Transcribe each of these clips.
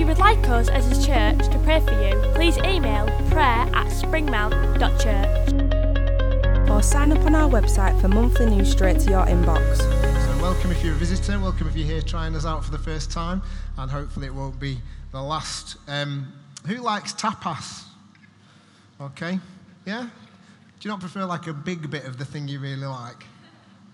If you would like us as a church to pray for you, please email prayer at springmount.church. or sign up on our website for monthly news straight to your inbox. So, welcome if you're a visitor, welcome if you're here trying us out for the first time, and hopefully it won't be the last. Um, who likes tapas? Okay, yeah? Do you not prefer like a big bit of the thing you really like?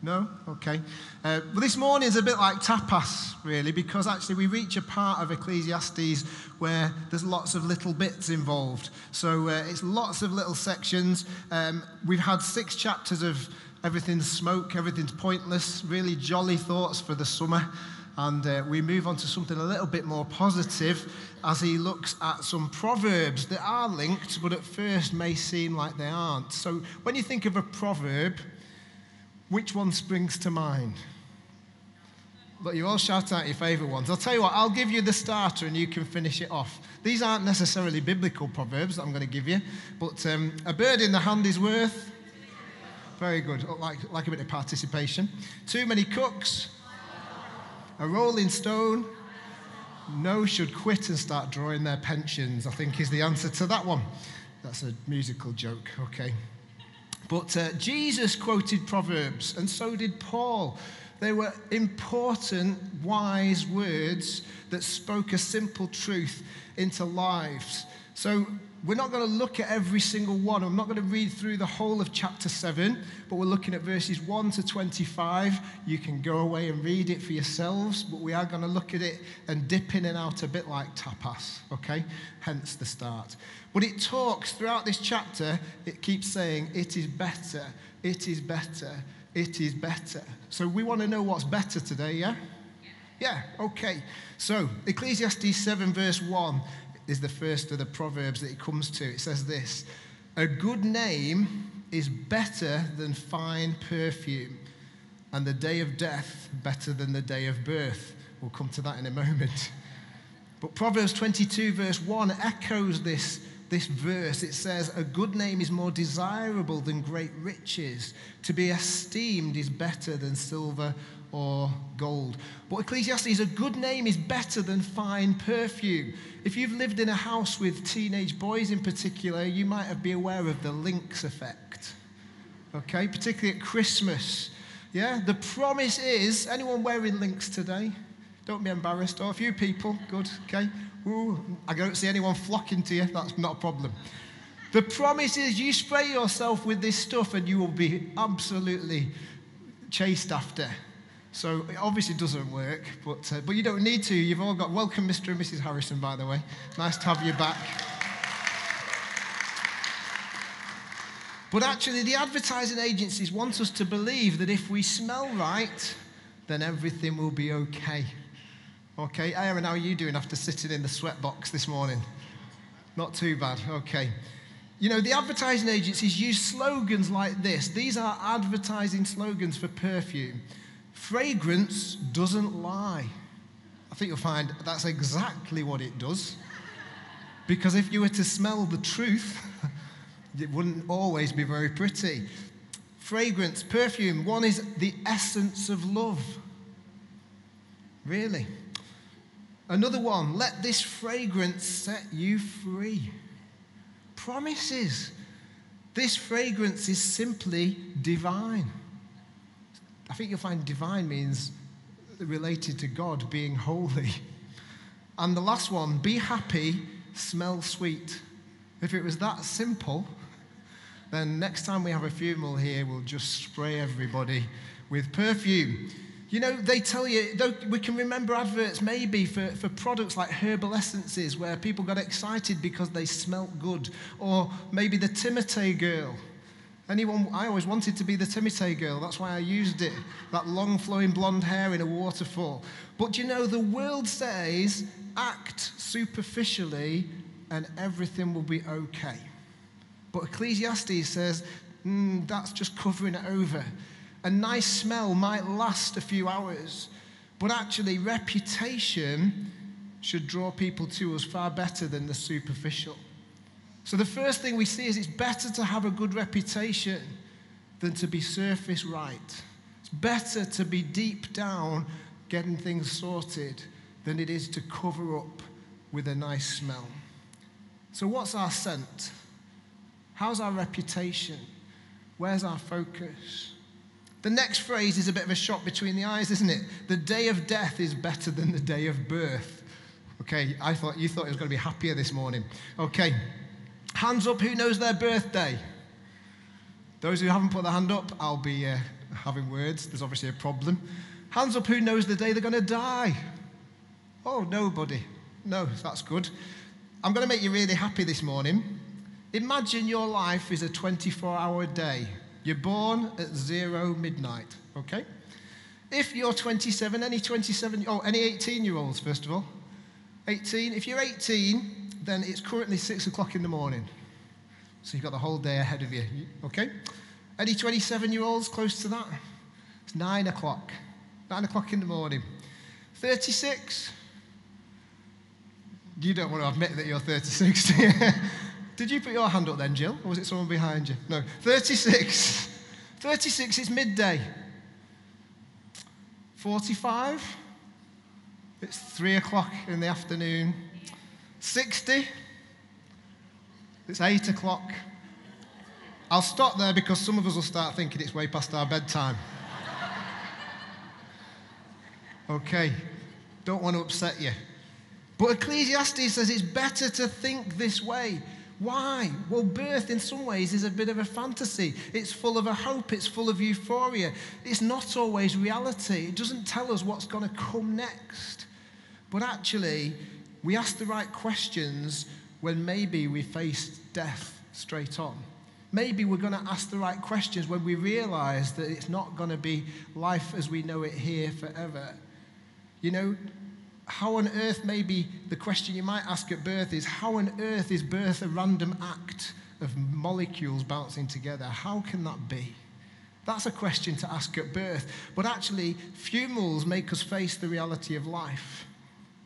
No? Okay. Uh, well, this morning is a bit like tapas, really, because actually we reach a part of Ecclesiastes where there's lots of little bits involved. So uh, it's lots of little sections. Um, we've had six chapters of everything's smoke, everything's pointless, really jolly thoughts for the summer. And uh, we move on to something a little bit more positive as he looks at some proverbs that are linked, but at first may seem like they aren't. So when you think of a proverb, which one springs to mind? Look, you all shout out your favourite ones. I'll tell you what, I'll give you the starter and you can finish it off. These aren't necessarily biblical proverbs that I'm going to give you, but um, a bird in the hand is worth. Very good. Like, like a bit of participation. Too many cooks. A rolling stone. No should quit and start drawing their pensions, I think is the answer to that one. That's a musical joke, okay. But uh, Jesus quoted Proverbs, and so did Paul. They were important, wise words that spoke a simple truth into lives. So we're not going to look at every single one. I'm not going to read through the whole of chapter 7, but we're looking at verses 1 to 25. You can go away and read it for yourselves, but we are going to look at it and dip in and out a bit like tapas, okay? Hence the start. But it talks throughout this chapter, it keeps saying, it is better, it is better, it is better. So we want to know what's better today, yeah? Yeah, okay. So, Ecclesiastes 7, verse 1 is the first of the proverbs that it comes to. It says this A good name is better than fine perfume, and the day of death better than the day of birth. We'll come to that in a moment. But Proverbs 22, verse 1, echoes this, this verse. It says, A good name is more desirable than great riches. To be esteemed is better than silver or gold. But Ecclesiastes, a good name is better than fine perfume. If you've lived in a house with teenage boys in particular, you might have been aware of the Lynx effect. Okay, particularly at Christmas. Yeah, the promise is anyone wearing Lynx today? Don't be embarrassed. Oh, a few people. Good. Okay. Ooh, I don't see anyone flocking to you. That's not a problem. The promise is you spray yourself with this stuff and you will be absolutely chased after. So it obviously doesn't work, but, uh, but you don't need to. You've all got welcome, Mr. and Mrs. Harrison, by the way. Nice to have you back. But actually, the advertising agencies want us to believe that if we smell right, then everything will be okay. Okay, Aaron, how are you doing after sitting in the sweat box this morning? Not too bad, okay. You know, the advertising agencies use slogans like this. These are advertising slogans for perfume. Fragrance doesn't lie. I think you'll find that's exactly what it does. Because if you were to smell the truth, it wouldn't always be very pretty. Fragrance, perfume, one is the essence of love. Really? Another one, let this fragrance set you free. Promises. This fragrance is simply divine. I think you'll find divine means related to God being holy. And the last one, be happy, smell sweet. If it was that simple, then next time we have a funeral here, we'll just spray everybody with perfume. You know, they tell you, though we can remember adverts maybe for, for products like herbal essences where people got excited because they smelt good, or maybe the Timotei girl. Anyone, I always wanted to be the Timotei girl. That's why I used it. That long flowing blonde hair in a waterfall. But you know, the world says act superficially and everything will be okay. But Ecclesiastes says mm, that's just covering it over. A nice smell might last a few hours, but actually, reputation should draw people to us far better than the superficial. So, the first thing we see is it's better to have a good reputation than to be surface right. It's better to be deep down getting things sorted than it is to cover up with a nice smell. So, what's our scent? How's our reputation? Where's our focus? The next phrase is a bit of a shot between the eyes, isn't it? The day of death is better than the day of birth. Okay, I thought you thought it was going to be happier this morning. Okay, hands up who knows their birthday? Those who haven't put their hand up, I'll be uh, having words. There's obviously a problem. Hands up who knows the day they're going to die? Oh, nobody. No, that's good. I'm going to make you really happy this morning. Imagine your life is a 24 hour day. You're born at zero midnight, okay? If you're 27, any 27, oh, any 18 year olds, first of all? 18. If you're 18, then it's currently 6 o'clock in the morning. So you've got the whole day ahead of you, okay? Any 27 year olds close to that? It's 9 o'clock. 9 o'clock in the morning. 36. You don't want to admit that you're 36, do you? Did you put your hand up then, Jill? Or was it someone behind you? No. 36. 36 is midday. 45. It's 3 o'clock in the afternoon. 60. It's 8 o'clock. I'll stop there because some of us will start thinking it's way past our bedtime. Okay, don't want to upset you. But Ecclesiastes says it's better to think this way. Why? Well, birth in some ways is a bit of a fantasy. It's full of a hope, it's full of euphoria. It's not always reality. It doesn't tell us what's going to come next. But actually, we ask the right questions when maybe we face death straight on. Maybe we're going to ask the right questions when we realize that it's not going to be life as we know it here forever. You know, how on earth, maybe the question you might ask at birth is how on earth is birth a random act of molecules bouncing together? How can that be? That's a question to ask at birth. But actually, funerals make us face the reality of life.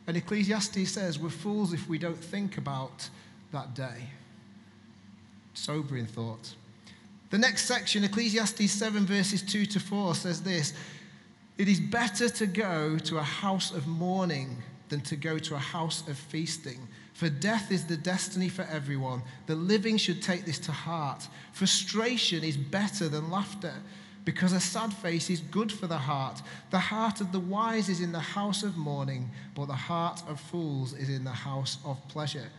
And Ecclesiastes says we're fools if we don't think about that day. Sobering thought. The next section, Ecclesiastes 7, verses 2 to 4, says this it is better to go to a house of mourning than to go to a house of feasting. For death is the destiny for everyone. The living should take this to heart. Frustration is better than laughter because a sad face is good for the heart. The heart of the wise is in the house of mourning, but the heart of fools is in the house of pleasure.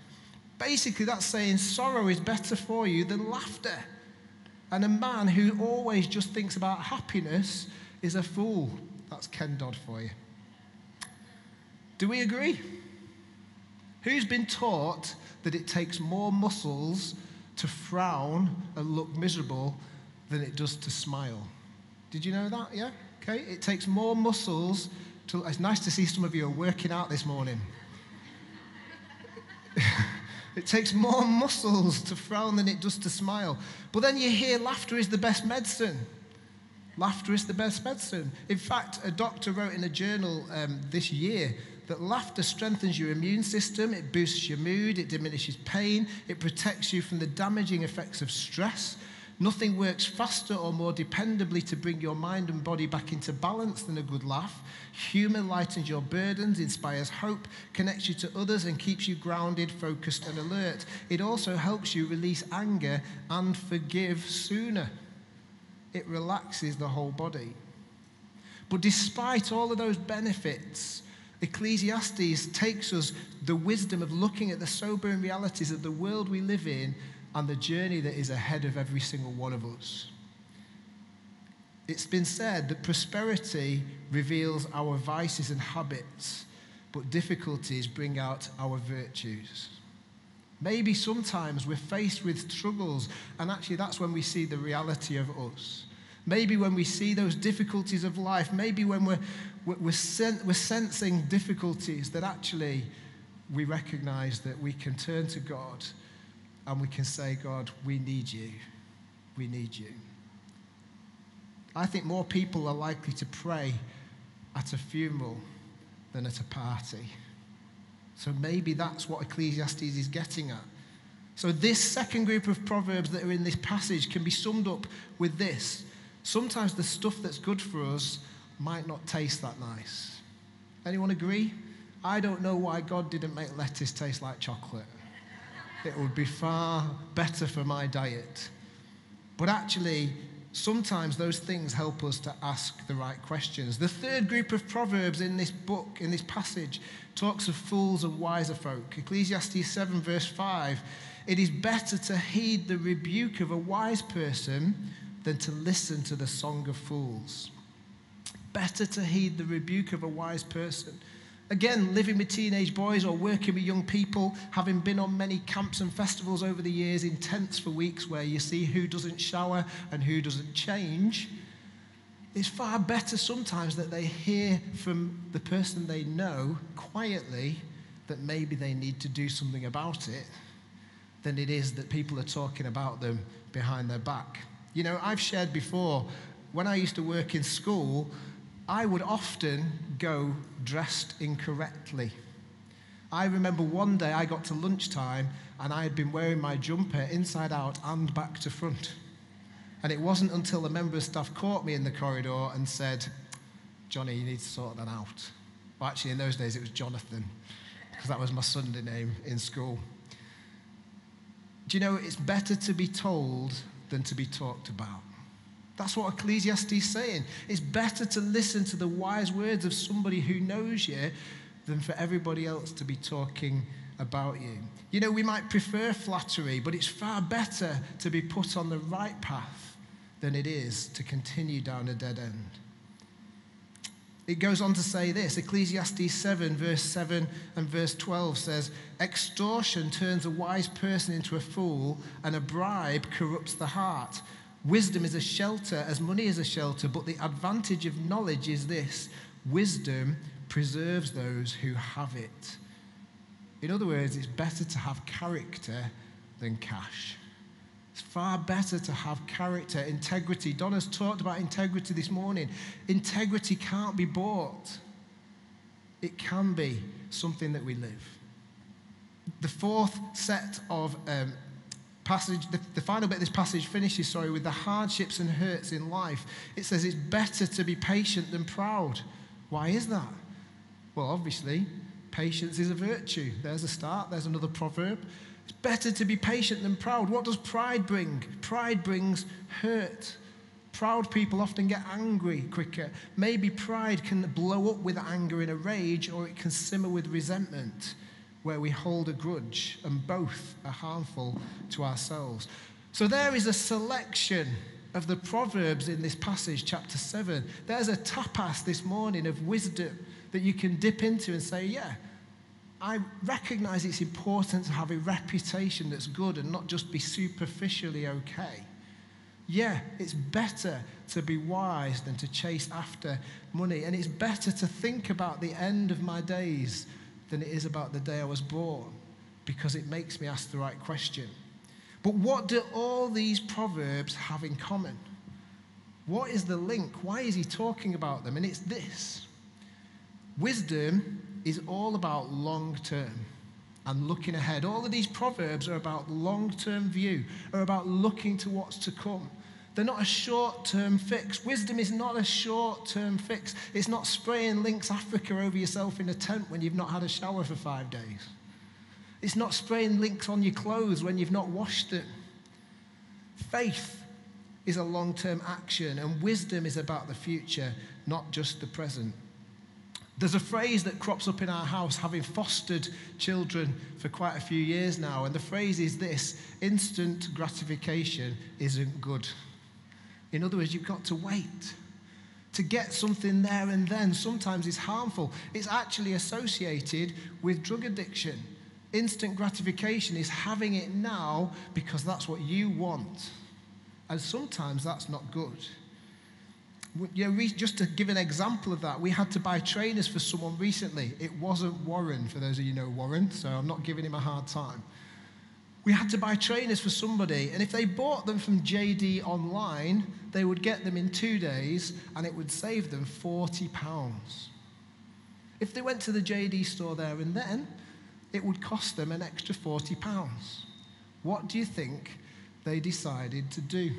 Basically, that's saying sorrow is better for you than laughter. And a man who always just thinks about happiness is a fool. That's Ken Dodd for you. Do we agree? Who's been taught that it takes more muscles to frown and look miserable than it does to smile? Did you know that? Yeah? Okay. It takes more muscles to. It's nice to see some of you are working out this morning. it takes more muscles to frown than it does to smile. But then you hear laughter is the best medicine. Laughter is the best medicine. In fact, a doctor wrote in a journal um, this year that laughter strengthens your immune system, it boosts your mood, it diminishes pain, it protects you from the damaging effects of stress. Nothing works faster or more dependably to bring your mind and body back into balance than a good laugh. Humor lightens your burdens, inspires hope, connects you to others, and keeps you grounded, focused, and alert. It also helps you release anger and forgive sooner it relaxes the whole body. But despite all of those benefits, Ecclesiastes takes us the wisdom of looking at the sobering realities of the world we live in and the journey that is ahead of every single one of us. It's been said that prosperity reveals our vices and habits, but difficulties bring out our virtues. Maybe sometimes we're faced with struggles, and actually that's when we see the reality of us. Maybe when we see those difficulties of life, maybe when we're, we're, sen- we're sensing difficulties that actually we recognize that we can turn to God and we can say, God, we need you. We need you. I think more people are likely to pray at a funeral than at a party. So maybe that's what Ecclesiastes is getting at. So, this second group of proverbs that are in this passage can be summed up with this. Sometimes the stuff that's good for us might not taste that nice. Anyone agree? I don't know why God didn't make lettuce taste like chocolate. It would be far better for my diet. But actually, sometimes those things help us to ask the right questions. The third group of proverbs in this book, in this passage, talks of fools and wiser folk. Ecclesiastes 7, verse 5 It is better to heed the rebuke of a wise person than to listen to the song of fools. Better to heed the rebuke of a wise person. Again, living with teenage boys or working with young people, having been on many camps and festivals over the years in tents for weeks where you see who doesn't shower and who doesn't change, it's far better sometimes that they hear from the person they know quietly that maybe they need to do something about it than it is that people are talking about them behind their back. You know, I've shared before, when I used to work in school, I would often go dressed incorrectly. I remember one day I got to lunchtime and I had been wearing my jumper inside out and back to front. And it wasn't until a member of staff caught me in the corridor and said, Johnny, you need to sort that out. Well, actually, in those days, it was Jonathan, because that was my Sunday name in school. Do you know, it's better to be told than to be talked about. That's what Ecclesiastes is saying. It's better to listen to the wise words of somebody who knows you than for everybody else to be talking about you. You know, we might prefer flattery, but it's far better to be put on the right path than it is to continue down a dead end. It goes on to say this Ecclesiastes 7, verse 7 and verse 12 says, Extortion turns a wise person into a fool, and a bribe corrupts the heart. Wisdom is a shelter as money is a shelter, but the advantage of knowledge is this wisdom preserves those who have it. In other words, it's better to have character than cash. It's far better to have character, integrity. Donna's talked about integrity this morning. Integrity can't be bought, it can be something that we live. The fourth set of um, passage, the, the, final bit of this passage finishes, sorry, with the hardships and hurts in life. It says it's better to be patient than proud. Why is that? Well, obviously, patience is a virtue. There's a start, there's another proverb. It's better to be patient than proud. What does pride bring? Pride brings hurt. Proud people often get angry quicker. Maybe pride can blow up with anger in a rage, or it can simmer with resentment where we hold a grudge, and both are harmful to ourselves. So there is a selection of the Proverbs in this passage, chapter 7. There's a tapas this morning of wisdom that you can dip into and say, yeah, I recognize it's important to have a reputation that's good and not just be superficially okay. Yeah, it's better to be wise than to chase after money. And it's better to think about the end of my days than it is about the day I was born because it makes me ask the right question. But what do all these proverbs have in common? What is the link? Why is he talking about them? And it's this wisdom is all about long term and looking ahead. All of these proverbs are about long term view, are about looking to what's to come. They're not a short term fix. Wisdom is not a short term fix. It's not spraying Lynx Africa over yourself in a tent when you've not had a shower for five days. It's not spraying Lynx on your clothes when you've not washed them. Faith is a long term action, and wisdom is about the future, not just the present. There's a phrase that crops up in our house, having fostered children for quite a few years now, and the phrase is this instant gratification isn't good. In other words, you've got to wait. To get something there and then sometimes is harmful. It's actually associated with drug addiction. Instant gratification is having it now because that's what you want. And sometimes that's not good. You know, just to give an example of that, we had to buy trainers for someone recently. It wasn't Warren, for those of you know Warren, so I'm not giving him a hard time. We had to buy trainers for somebody, and if they bought them from JD online, they would get them in two days, and it would save them £40. If they went to the JD store there and then, it would cost them an extra £40. What do you think they decided to do?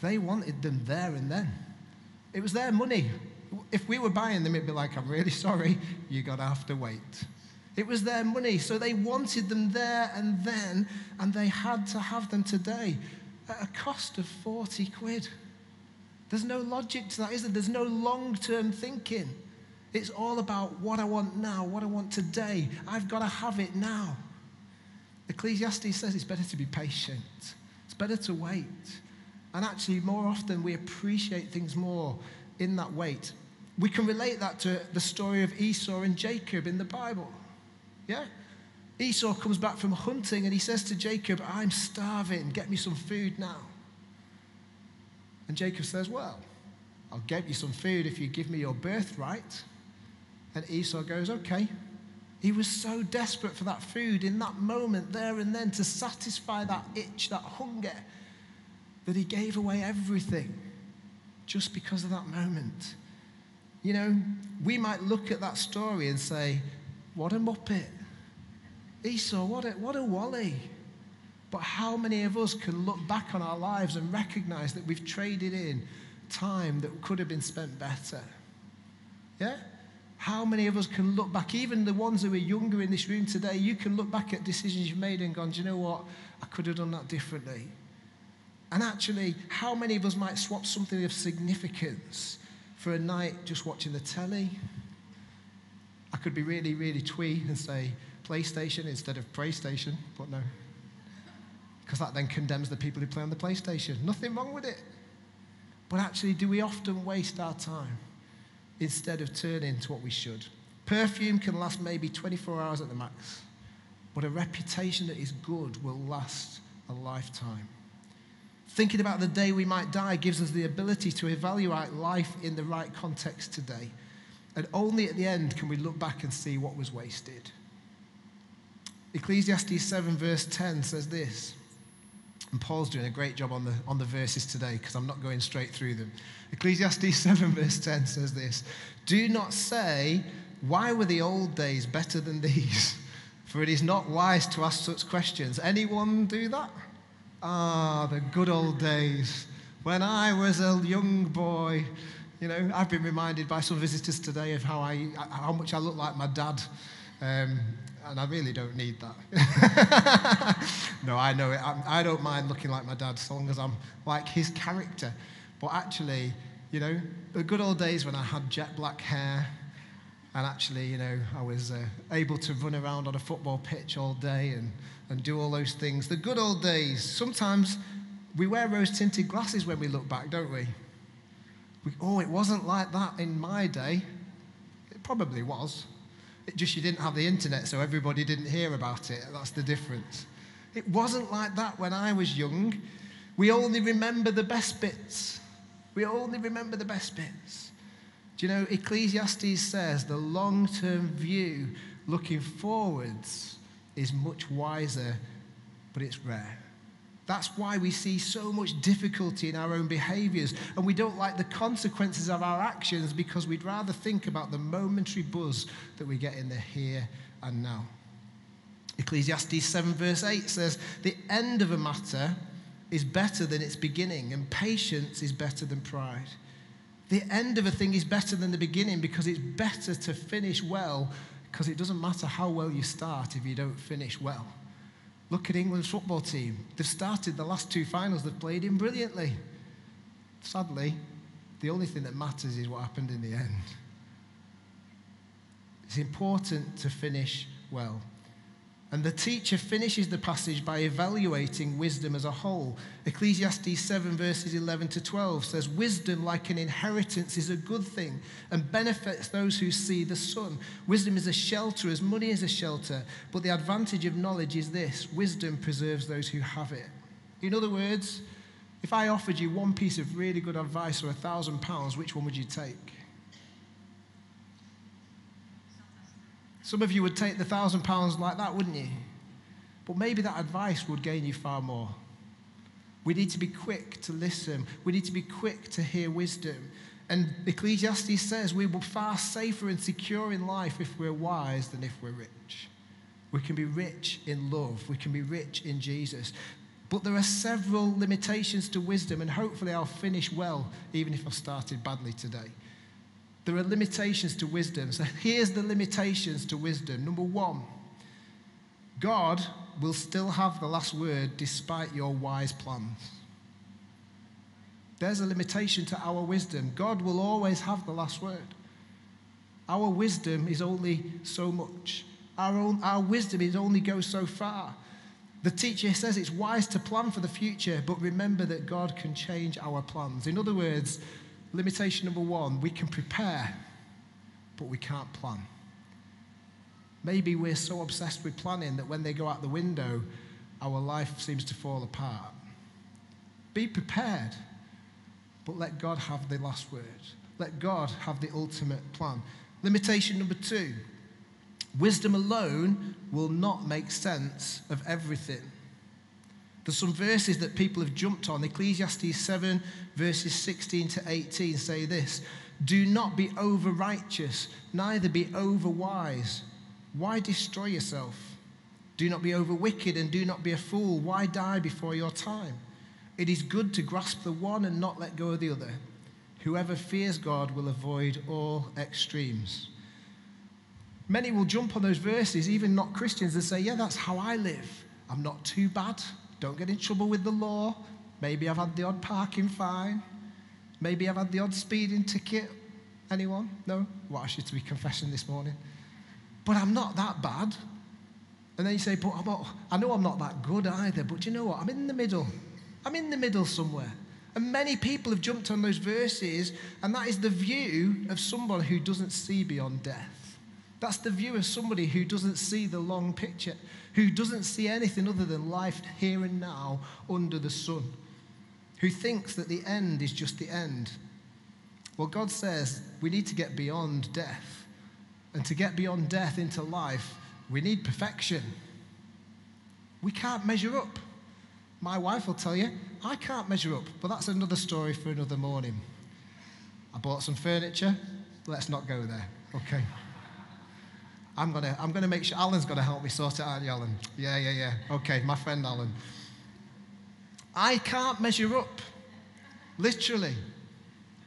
They wanted them there and then. It was their money. If we were buying them, it'd be like, I'm really sorry, you're going to have to wait. It was their money, so they wanted them there and then, and they had to have them today at a cost of 40 quid. There's no logic to that, is there? There's no long term thinking. It's all about what I want now, what I want today. I've got to have it now. Ecclesiastes says it's better to be patient, it's better to wait. And actually, more often, we appreciate things more in that wait. We can relate that to the story of Esau and Jacob in the Bible. Yeah? Esau comes back from hunting and he says to Jacob, I'm starving, get me some food now. And Jacob says, Well, I'll get you some food if you give me your birthright. And Esau goes, Okay. He was so desperate for that food in that moment, there and then, to satisfy that itch, that hunger, that he gave away everything just because of that moment. You know, we might look at that story and say, What a muppet. Esau, what a, what a wally. But how many of us can look back on our lives and recognize that we've traded in time that could have been spent better? Yeah? How many of us can look back, even the ones who are younger in this room today, you can look back at decisions you've made and gone, do you know what? I could have done that differently. And actually, how many of us might swap something of significance for a night just watching the telly? I could be really, really twee and say PlayStation instead of PlayStation, but no. Because that then condemns the people who play on the PlayStation. Nothing wrong with it. But actually, do we often waste our time? instead of turning to what we should. Perfume can last maybe 24 hours at the max, but a reputation that is good will last a lifetime. Thinking about the day we might die gives us the ability to evaluate life in the right context today. And only at the end can we look back and see what was wasted. Ecclesiastes 7, verse 10 says this and Paul's doing a great job on the, on the verses today because I'm not going straight through them. Ecclesiastes 7, verse 10 says this Do not say, Why were the old days better than these? For it is not wise to ask such questions. Anyone do that? Ah, the good old days. When I was a young boy, you know, I've been reminded by some visitors today of how, I, how much I look like my dad. Um, and I really don't need that. no, I know it. I'm, I do not mind looking like my dad so long as I'm like his character. But actually, you know, the good old days when I had jet black hair and actually, you know, I was uh, able to run around on a football pitch all day and, and do all those things. The good old days. Sometimes we wear rose tinted glasses when we look back, don't we? we? Oh, it wasn't like that in my day. It probably was. It just you didn't have the internet, so everybody didn't hear about it. That's the difference. It wasn't like that when I was young. We only remember the best bits. We only remember the best bits. Do you know, Ecclesiastes says the long term view, looking forwards, is much wiser, but it's rare. That's why we see so much difficulty in our own behaviors and we don't like the consequences of our actions because we'd rather think about the momentary buzz that we get in the here and now. Ecclesiastes 7, verse 8 says, The end of a matter is better than its beginning, and patience is better than pride. The end of a thing is better than the beginning because it's better to finish well because it doesn't matter how well you start if you don't finish well. Look at England's football team. They've started the last two finals they've played in brilliantly. Sadly, the only thing that matters is what happened in the end. It's important to finish well. And the teacher finishes the passage by evaluating wisdom as a whole. Ecclesiastes 7, verses 11 to 12 says, Wisdom, like an inheritance, is a good thing and benefits those who see the sun. Wisdom is a shelter as money is a shelter. But the advantage of knowledge is this wisdom preserves those who have it. In other words, If I offered you one piece of really good advice for a thousand pounds, which one would you take? Some of you would take the thousand pounds like that, wouldn't you? But maybe that advice would gain you far more. We need to be quick to listen. We need to be quick to hear wisdom. And Ecclesiastes says we will far safer and secure in life if we're wise than if we're rich. We can be rich in love. We can be rich in Jesus. But there are several limitations to wisdom, and hopefully I'll finish well, even if I started badly today. There are limitations to wisdom. So here's the limitations to wisdom. Number one, God will still have the last word despite your wise plans. There's a limitation to our wisdom. God will always have the last word. Our wisdom is only so much. Our, own, our wisdom is only goes so far. The teacher says it's wise to plan for the future, but remember that God can change our plans. In other words, limitation number one we can prepare, but we can't plan. Maybe we're so obsessed with planning that when they go out the window, our life seems to fall apart. Be prepared, but let God have the last word. Let God have the ultimate plan. Limitation number two wisdom alone will not make sense of everything. There's some verses that people have jumped on. Ecclesiastes 7, verses 16 to 18 say this Do not be over righteous, neither be over wise. Why destroy yourself? Do not be over wicked and do not be a fool. Why die before your time? It is good to grasp the one and not let go of the other. Whoever fears God will avoid all extremes. Many will jump on those verses, even not Christians, and say, Yeah, that's how I live. I'm not too bad. Don't get in trouble with the law. Maybe I've had the odd parking fine. Maybe I've had the odd speeding ticket. Anyone? No? Well, I should be confessing this morning. But I'm not that bad. And then you say, But not, I know I'm not that good either. But you know what? I'm in the middle. I'm in the middle somewhere. And many people have jumped on those verses, and that is the view of someone who doesn't see beyond death. That's the view of somebody who doesn't see the long picture, who doesn't see anything other than life here and now under the sun, who thinks that the end is just the end. Well, God says we need to get beyond death. And to get beyond death into life, we need perfection. We can't measure up. My wife will tell you, I can't measure up, but that's another story for another morning. I bought some furniture. Let's not go there, okay? I'm gonna, I'm gonna make sure Alan's gonna help me sort it out, Alan. Yeah, yeah, yeah. Okay, my friend Alan. I can't measure up, literally,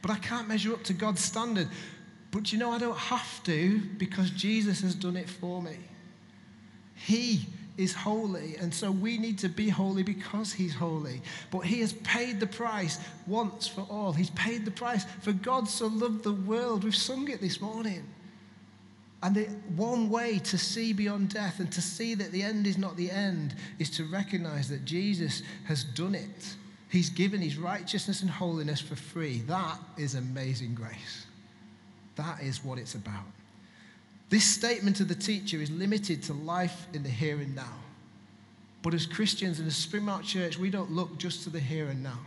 but I can't measure up to God's standard. But you know, I don't have to because Jesus has done it for me. He is holy, and so we need to be holy because He's holy. But He has paid the price once for all. He's paid the price for God so loved the world. We've sung it this morning. And the one way to see beyond death and to see that the end is not the end is to recognize that Jesus has done it. He's given his righteousness and holiness for free. That is amazing grace. That is what it's about. This statement of the teacher is limited to life in the here and now. But as Christians in the Springmount Church, we don't look just to the here and now.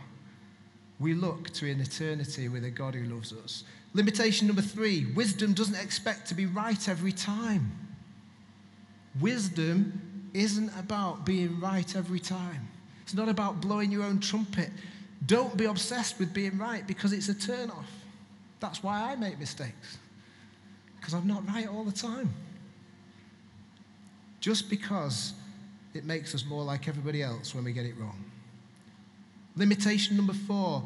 We look to an eternity with a God who loves us. Limitation number three wisdom doesn't expect to be right every time. Wisdom isn't about being right every time, it's not about blowing your own trumpet. Don't be obsessed with being right because it's a turn off. That's why I make mistakes, because I'm not right all the time. Just because it makes us more like everybody else when we get it wrong. Limitation number four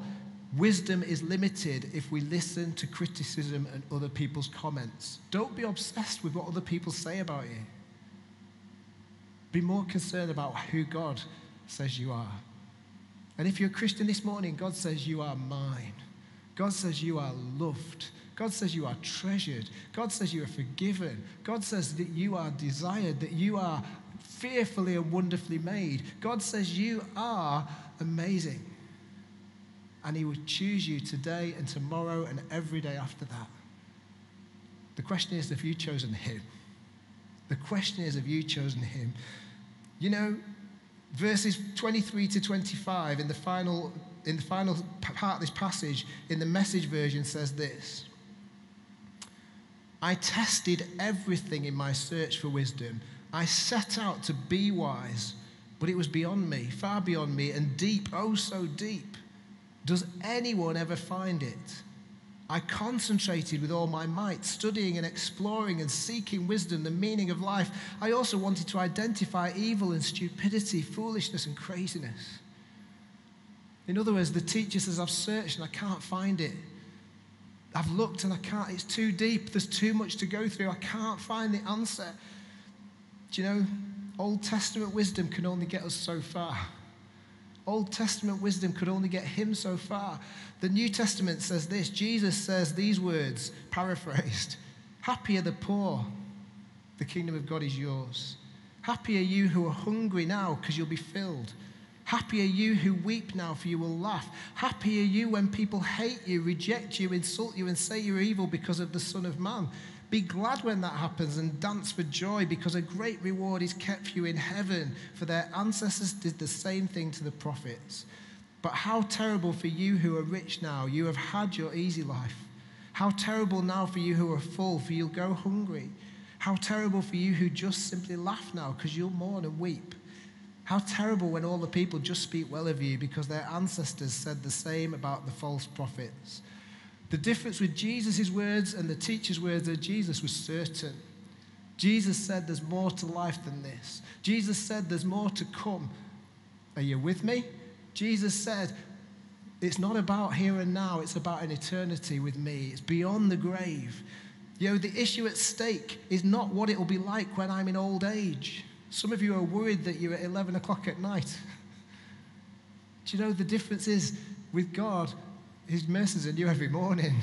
wisdom is limited if we listen to criticism and other people's comments. Don't be obsessed with what other people say about you. Be more concerned about who God says you are. And if you're a Christian this morning, God says you are mine. God says you are loved. God says you are treasured. God says you are forgiven. God says that you are desired, that you are fearfully and wonderfully made. God says you are amazing. And He will choose you today and tomorrow and every day after that. The question is, have you chosen Him? The question is, have you chosen Him? You know, verses 23 to 25 in the final in the final part of this passage, in the message version, says this I tested everything in my search for wisdom. I set out to be wise, but it was beyond me, far beyond me, and deep, oh so deep. Does anyone ever find it? I concentrated with all my might, studying and exploring and seeking wisdom, the meaning of life. I also wanted to identify evil and stupidity, foolishness and craziness. In other words, the teacher says, I've searched and I can't find it. I've looked and I can't, it's too deep, there's too much to go through, I can't find the answer. Do you know, Old Testament wisdom can only get us so far. Old Testament wisdom could only get him so far. The New Testament says this Jesus says these words, paraphrased Happy are the poor, the kingdom of God is yours. Happy are you who are hungry now, because you'll be filled. Happy are you who weep now, for you will laugh. Happy are you when people hate you, reject you, insult you, and say you're evil because of the Son of Man. Be glad when that happens and dance for joy because a great reward is kept for you in heaven, for their ancestors did the same thing to the prophets. But how terrible for you who are rich now, you have had your easy life. How terrible now for you who are full, for you'll go hungry. How terrible for you who just simply laugh now, because you'll mourn and weep. How terrible when all the people just speak well of you because their ancestors said the same about the false prophets. The difference with Jesus' words and the teacher's words of Jesus was certain. Jesus said there's more to life than this. Jesus said there's more to come. Are you with me? Jesus said it's not about here and now, it's about an eternity with me. It's beyond the grave. You know, the issue at stake is not what it will be like when I'm in old age. Some of you are worried that you're at 11 o'clock at night. Do you know the difference is with God, His mercies are new every morning,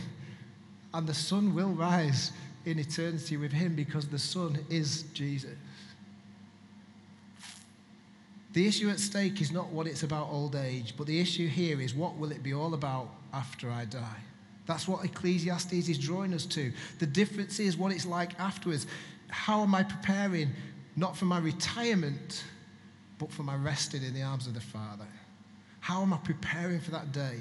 and the sun will rise in eternity with Him because the sun is Jesus. The issue at stake is not what it's about old age, but the issue here is what will it be all about after I die? That's what Ecclesiastes is drawing us to. The difference is what it's like afterwards. How am I preparing not for my retirement, but for my resting in the arms of the Father. How am I preparing for that day?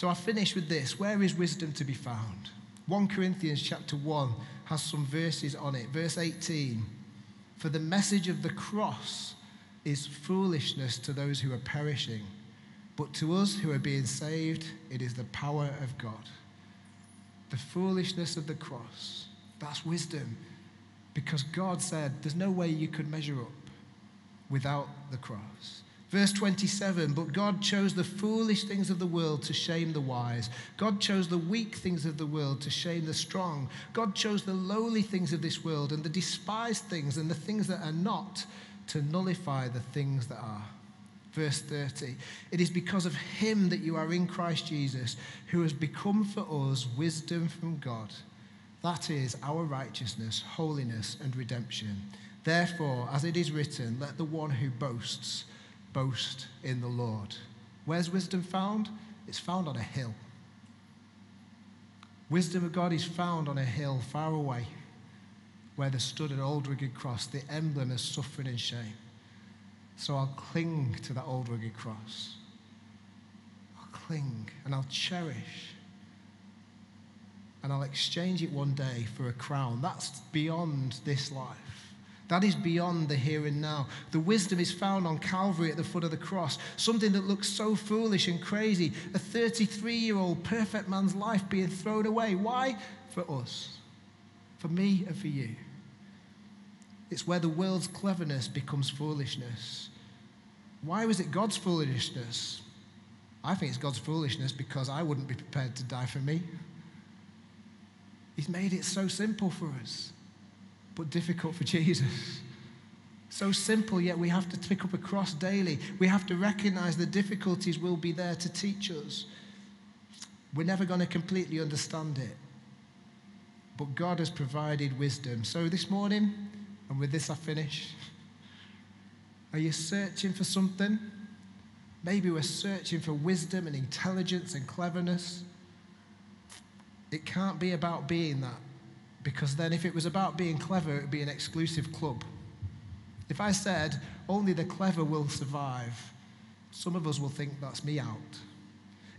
So I finish with this. Where is wisdom to be found? 1 Corinthians chapter 1 has some verses on it. Verse 18 For the message of the cross is foolishness to those who are perishing, but to us who are being saved, it is the power of God. The foolishness of the cross, that's wisdom. Because God said there's no way you could measure up without the cross. Verse 27 But God chose the foolish things of the world to shame the wise. God chose the weak things of the world to shame the strong. God chose the lowly things of this world and the despised things and the things that are not to nullify the things that are. Verse 30 It is because of him that you are in Christ Jesus, who has become for us wisdom from God that is our righteousness, holiness, and redemption. Therefore, as it is written, let the one who boasts boast in the Lord. Where's wisdom found? It's found on a hill. Wisdom of God is found on a hill far away where there stood an old rugged cross, the emblem of suffering and shame. So I'll cling to that old rugged cross. I'll cling and I'll cherish and I'll exchange it one day for a crown. That's beyond this life. That is beyond the here and now. The wisdom is found on Calvary at the foot of the cross. Something that looks so foolish and crazy. A 33 year old perfect man's life being thrown away. Why? For us. For me and for you. It's where the world's cleverness becomes foolishness. Why was it God's foolishness? I think it's God's foolishness because I wouldn't be prepared to die for me. He's made it so simple for us, but difficult for Jesus. So simple, yet we have to pick up a cross daily. We have to recognize the difficulties will be there to teach us. We're never going to completely understand it. But God has provided wisdom. So this morning, and with this I finish, are you searching for something? Maybe we're searching for wisdom and intelligence and cleverness. It can't be about being that, because then if it was about being clever, it would be an exclusive club. If I said, only the clever will survive, some of us will think that's me out.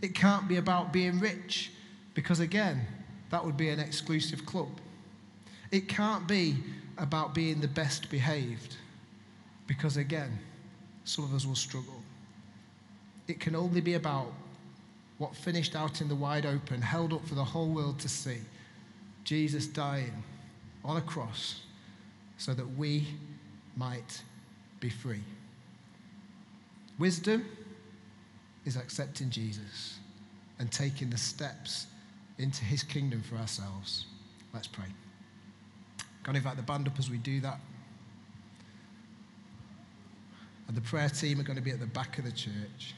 It can't be about being rich, because again, that would be an exclusive club. It can't be about being the best behaved, because again, some of us will struggle. It can only be about what finished out in the wide open, held up for the whole world to see Jesus dying on a cross so that we might be free. Wisdom is accepting Jesus and taking the steps into his kingdom for ourselves. Let's pray. Going to invite the band up as we do that. And the prayer team are going to be at the back of the church.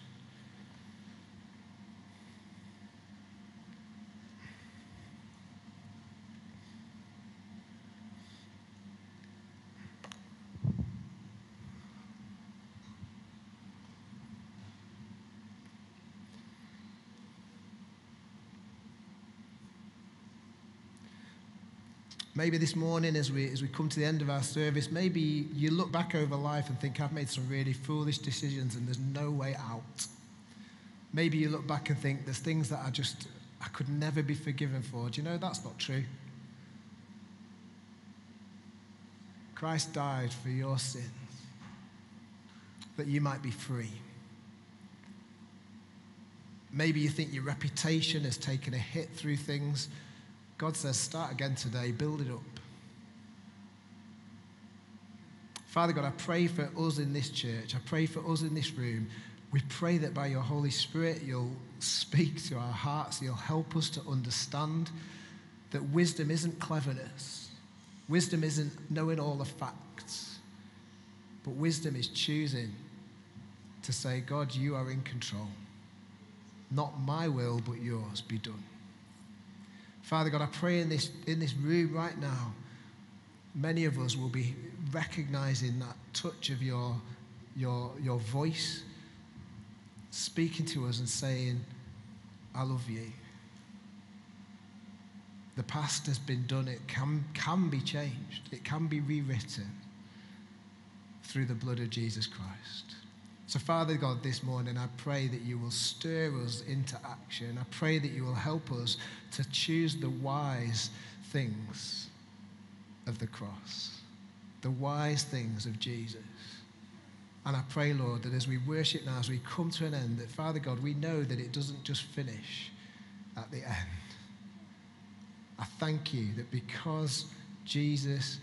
Maybe this morning, as we, as we come to the end of our service, maybe you look back over life and think, I've made some really foolish decisions and there's no way out. Maybe you look back and think, there's things that I just, I could never be forgiven for. Do you know that's not true? Christ died for your sins, that you might be free. Maybe you think your reputation has taken a hit through things God says, start again today, build it up. Father God, I pray for us in this church. I pray for us in this room. We pray that by your Holy Spirit, you'll speak to our hearts. You'll help us to understand that wisdom isn't cleverness, wisdom isn't knowing all the facts, but wisdom is choosing to say, God, you are in control. Not my will, but yours be done. Father God, I pray in this, in this room right now, many of us will be recognizing that touch of your, your, your voice speaking to us and saying, I love you. The past has been done, it can, can be changed, it can be rewritten through the blood of Jesus Christ. So, Father God, this morning I pray that you will stir us into action. I pray that you will help us to choose the wise things of the cross, the wise things of Jesus. And I pray, Lord, that as we worship now, as we come to an end, that, Father God, we know that it doesn't just finish at the end. I thank you that because Jesus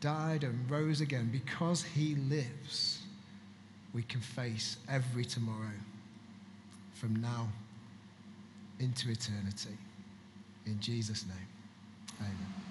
died and rose again, because he lives, we can face every tomorrow from now into eternity. In Jesus' name, amen.